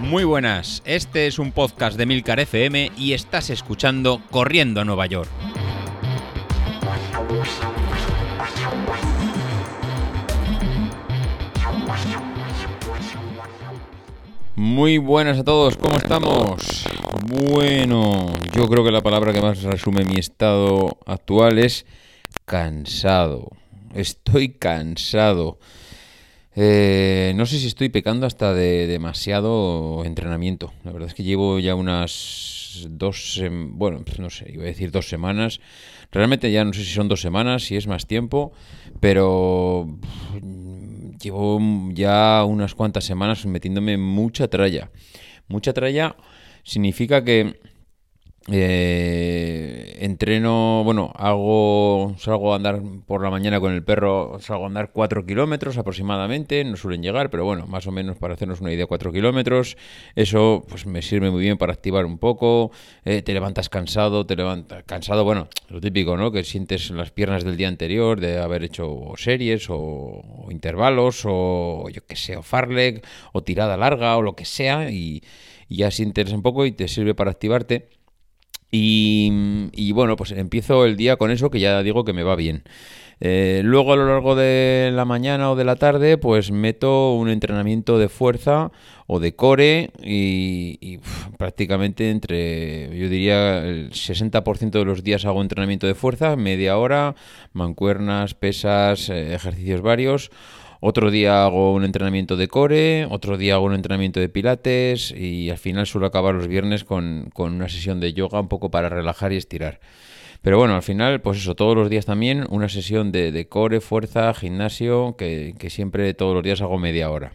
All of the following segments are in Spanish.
Muy buenas, este es un podcast de Milcar FM y estás escuchando Corriendo a Nueva York. Muy buenas a todos, ¿cómo estamos? Bueno, yo creo que la palabra que más resume mi estado actual es cansado. Estoy cansado. Eh, no sé si estoy pecando hasta de demasiado entrenamiento. La verdad es que llevo ya unas dos, bueno, pues no sé, iba a decir dos semanas. Realmente ya no sé si son dos semanas, si es más tiempo, pero llevo ya unas cuantas semanas metiéndome mucha tralla. Mucha tralla significa que eh, entreno, bueno, hago, salgo a andar por la mañana con el perro, salgo a andar 4 kilómetros aproximadamente, no suelen llegar, pero bueno, más o menos para hacernos una idea, 4 kilómetros. Eso pues me sirve muy bien para activar un poco, eh, te levantas cansado, te levantas cansado, bueno, lo típico, ¿no? Que sientes las piernas del día anterior de haber hecho series o, intervalos o yo qué sé, o farleg o tirada larga o lo que sea y ya sientes un poco y te sirve para activarte. Y, bueno, pues empiezo el día con eso que ya digo que me va bien. Eh, luego a lo largo de la mañana o de la tarde, pues meto un entrenamiento de fuerza o de core y, prácticamente entre, yo diría, el 60% de los días hago entrenamiento de fuerza, media hora, mancuernas, pesas, eh, ejercicios varios otro día hago un entrenamiento de core, otro día hago un entrenamiento de pilates y al final suelo acabar los viernes con, una sesión de yoga un poco para relajar y estirar. Pero bueno, al final, pues eso, todos los días también una sesión de, core, fuerza, gimnasio, que, que siempre todos los días hago media hora.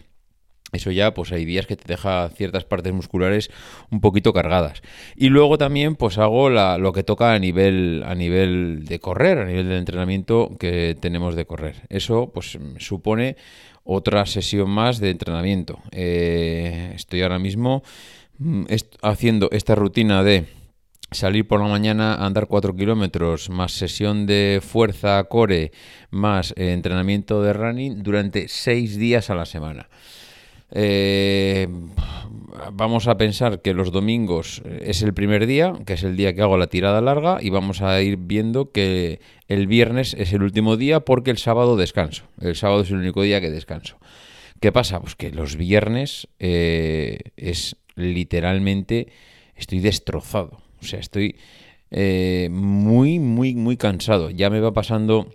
Eso ya, pues hay días que te deja ciertas partes musculares un poquito cargadas. Y luego también, pues hago lo que toca a nivel, a nivel de correr, a nivel de entrenamiento que tenemos de correr. Eso, pues supone otra sesión más de entrenamiento. Eh, estoy ahora mismo mm, haciendo esta rutina de salir por la mañana a andar 4 kilómetros, más sesión de fuerza core, más eh, entrenamiento de running durante 6 días a la semana. Eh, vamos a pensar que los domingos es el primer día, que es el día que hago la tirada larga, y vamos a ir viendo que el viernes es el último día porque el sábado descanso. El sábado es el único día que descanso. ¿Qué pasa? Pues que los viernes eh, es literalmente, estoy destrozado. O sea, estoy eh, muy, muy, muy cansado. Ya me va pasando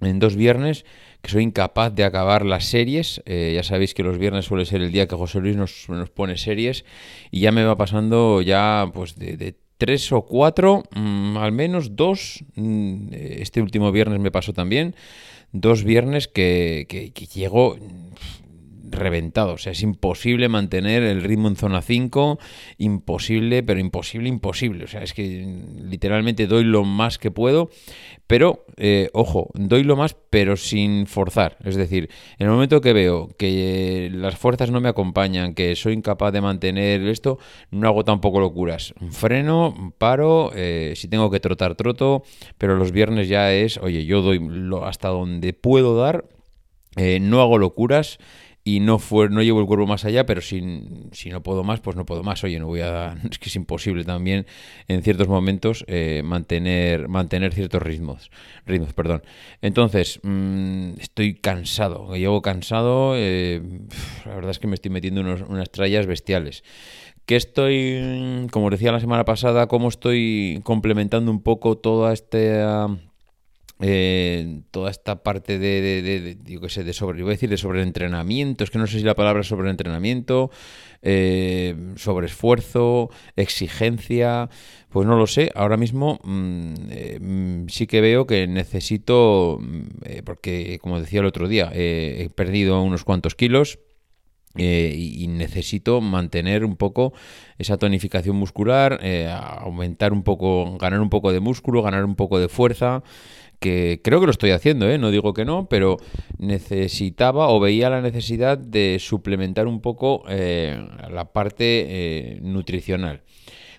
en dos viernes que soy incapaz de acabar las series. Eh, ya sabéis que los viernes suele ser el día que José Luis nos, pone series y ya me va pasando ya pues de, tres o cuatro, mm, al menos dos. Mm, este último viernes me pasó también. Dos viernes que, que, que llego reventado. O sea, es imposible mantener el ritmo en zona 5. Imposible, pero imposible, imposible. O sea, es que literalmente doy lo más que puedo. Pero, eh, ojo, doy lo más, pero sin forzar. Es decir, en el momento que veo que las fuerzas no me acompañan, que soy incapaz de mantener esto, no hago tampoco locuras. Freno, paro, eh, si tengo que trotar, troto. Pero los viernes ya es, oye, yo doy hasta donde puedo dar. Eh, no hago locuras y no fue, no llevo el cuerpo más allá, pero si, si no puedo más, pues no puedo más. Oye, no voy a. Es que es imposible también en ciertos momentos eh, mantener, mantener ciertos ritmos. Ritmos, perdón. Entonces, mm, estoy cansado. Llevo cansado. Eh, la verdad es que me estoy metiendo unas trallas bestiales. Que estoy, como decía la semana pasada, cómo estoy complementando un poco toda esta eh, toda esta parte de, de, de, de, sé, de sobre, iba a decir de sobreentrenamiento, es que no sé si la palabra sobreentrenamiento, eh, sobre esfuerzo, exigencia, pues no lo sé, ahora mismo mm, eh, mm, sí que veo que necesito, mm, eh, porque como decía el otro día, he perdido unos cuantos kilos, y, necesito mantener un poco esa tonificación muscular, aumentar un poco, ganar un poco de músculo, ganar un poco de fuerza que creo que lo estoy haciendo, ¿eh? no digo que no, pero necesitaba o veía la necesidad de suplementar un poco eh, la parte eh, nutricional.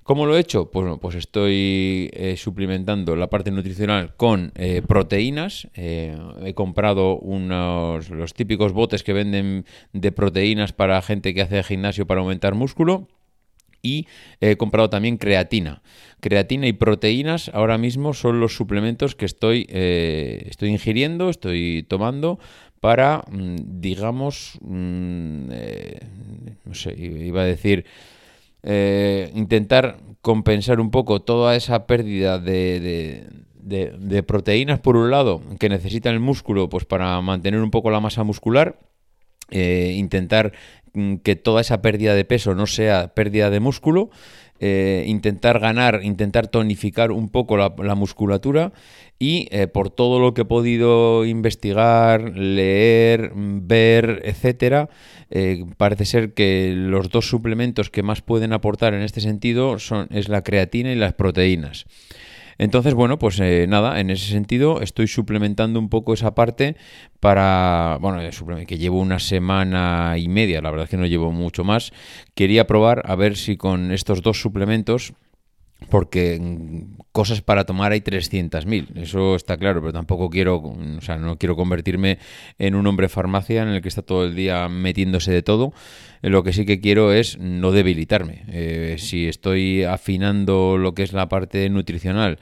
¿Cómo lo he hecho? Pues, pues estoy eh, suplementando la parte nutricional con eh, proteínas. Eh, he comprado unos los típicos botes que venden de proteínas para gente que hace gimnasio para aumentar músculo y he comprado también creatina. Creatina y proteínas ahora mismo son los suplementos que estoy, estoy ingiriendo, estoy tomando para, mm, digamos, mm, no sé, iba a decir eh, intentar compensar un poco toda esa pérdida de, de, proteínas por un lado que necesita el músculo pues para mantener un poco la masa muscular eh, intentar mm, que toda esa pérdida de peso no sea pérdida de músculo eh, intentar ganar, intentar tonificar un poco la, musculatura y por todo lo que he podido investigar, leer, ver, etcétera, eh, parece ser que los dos suplementos que más pueden aportar en este sentido son es la creatina y las proteínas. Entonces, bueno, pues eh, nada, en ese sentido estoy suplementando un poco esa parte para, bueno, que llevo una semana y media, la verdad es que no llevo mucho más. Quería probar a ver si con estos dos suplementos porque cosas para tomar hay 300.000, eso está claro, pero tampoco quiero, o sea, no quiero convertirme en un hombre farmacia en el que está todo el día metiéndose de todo. Lo que sí que quiero es no debilitarme. Eh, si estoy afinando lo que es la parte nutricional,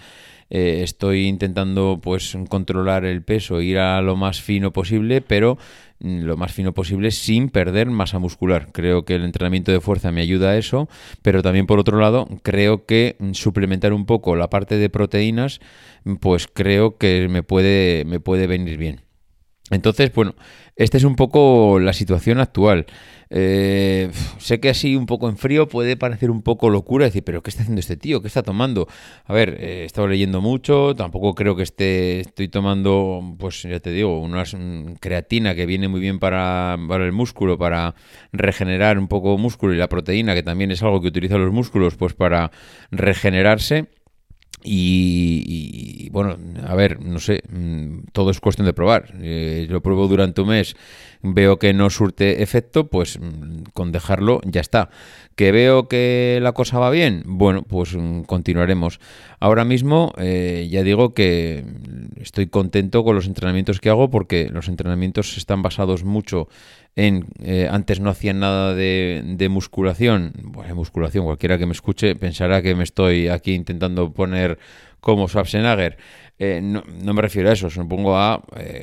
eh, estoy intentando pues controlar el peso, ir a lo más fino posible, pero mm, lo más fino posible sin perder masa muscular. Creo que el entrenamiento de fuerza me ayuda a eso, pero también por otro lado creo que suplementar un poco la parte de proteínas, pues creo que me puede, me puede venir bien. Entonces, bueno, esta es un poco la situación actual. Eh, sé que así un poco en frío puede parecer un poco locura decir, pero ¿qué está haciendo este tío? ¿Qué está tomando? A ver, eh, he estado leyendo mucho, tampoco creo que esté, estoy tomando, pues ya te digo, una creatina que viene muy bien para, el músculo, para regenerar un poco músculo y la proteína, que también es algo que utilizan los músculos, pues para regenerarse. Y, bueno, a ver, no sé, mm, todo es cuestión de probar. Eh, lo pruebo durante un mes, veo que no surte efecto, pues mm, con dejarlo ya está. ¿Que veo que la cosa va bien? Bueno, pues mm, continuaremos. Ahora mismo eh, ya digo que estoy contento con los entrenamientos que hago porque los entrenamientos están basados mucho en... Eh, antes no hacían nada de, musculación. Bueno, musculación, cualquiera que me escuche pensará que me estoy aquí intentando poner como Schwarzenegger. Eh, no, me refiero a eso, supongo a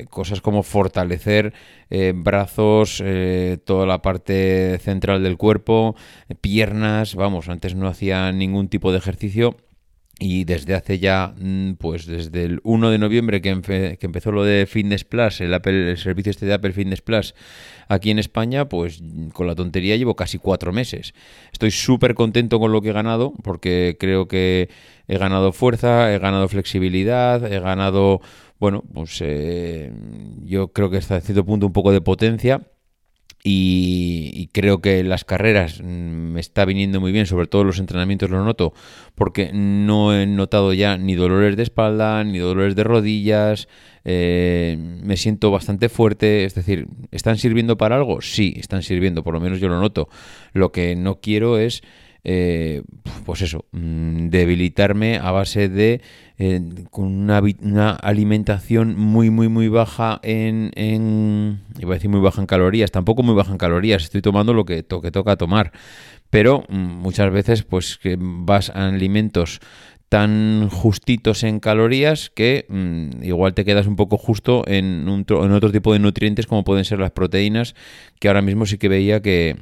cosas como fortalecer brazos, toda la parte central del cuerpo, piernas, vamos, antes no hacía ningún tipo de ejercicio y desde hace ya, mm, pues desde el 1 de noviembre que, empezó lo de Fitness Plus, el, Apple, el servicio este de Apple Fitness Plus aquí en España, pues con la tontería llevo casi cuatro meses. Estoy súper contento con lo que he ganado, porque creo que he ganado fuerza, he ganado flexibilidad, he ganado, bueno, pues eh, yo creo que hasta cierto punto un poco de potencia y, creo que las carreras mm, me está viniendo muy bien, sobre todo los entrenamientos lo noto, porque no he notado ya ni dolores de espalda, ni dolores de rodillas, eh, me siento bastante fuerte, es decir, ¿están sirviendo para algo? Sí, están sirviendo, por lo menos yo lo noto. Lo que no quiero es eh, pues eso, mm, debilitarme a base de eh, con una, alimentación muy, muy, muy baja en, iba a decir muy baja en calorías, tampoco muy baja en calorías, estoy tomando lo que, to toca tomar, pero mm, muchas veces pues que vas a alimentos tan justitos en calorías que mm, igual te quedas un poco justo en otro tipo de nutrientes como pueden ser las proteínas, que ahora mismo sí que veía que,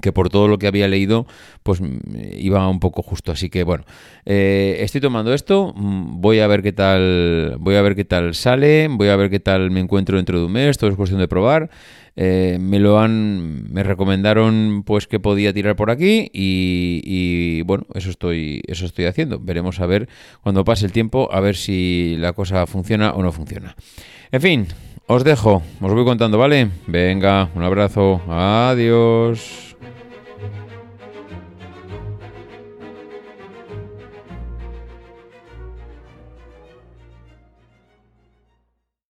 que por todo lo que había leído, pues mm, iba un poco justo. Así que bueno, eh, estoy tomando esto, mm, voy a ver qué tal, voy a ver qué tal sale, voy a ver qué tal me encuentro dentro de un mes, todo es cuestión de probar. Eh, me lo han, me recomendaron pues que podía tirar por aquí y, y, bueno, eso estoy, eso estoy haciendo. Veremos a ver cuando pase el tiempo, a ver si la cosa funciona o no funciona. En fin, os dejo, os voy contando, ¿vale? Venga, un abrazo, adiós.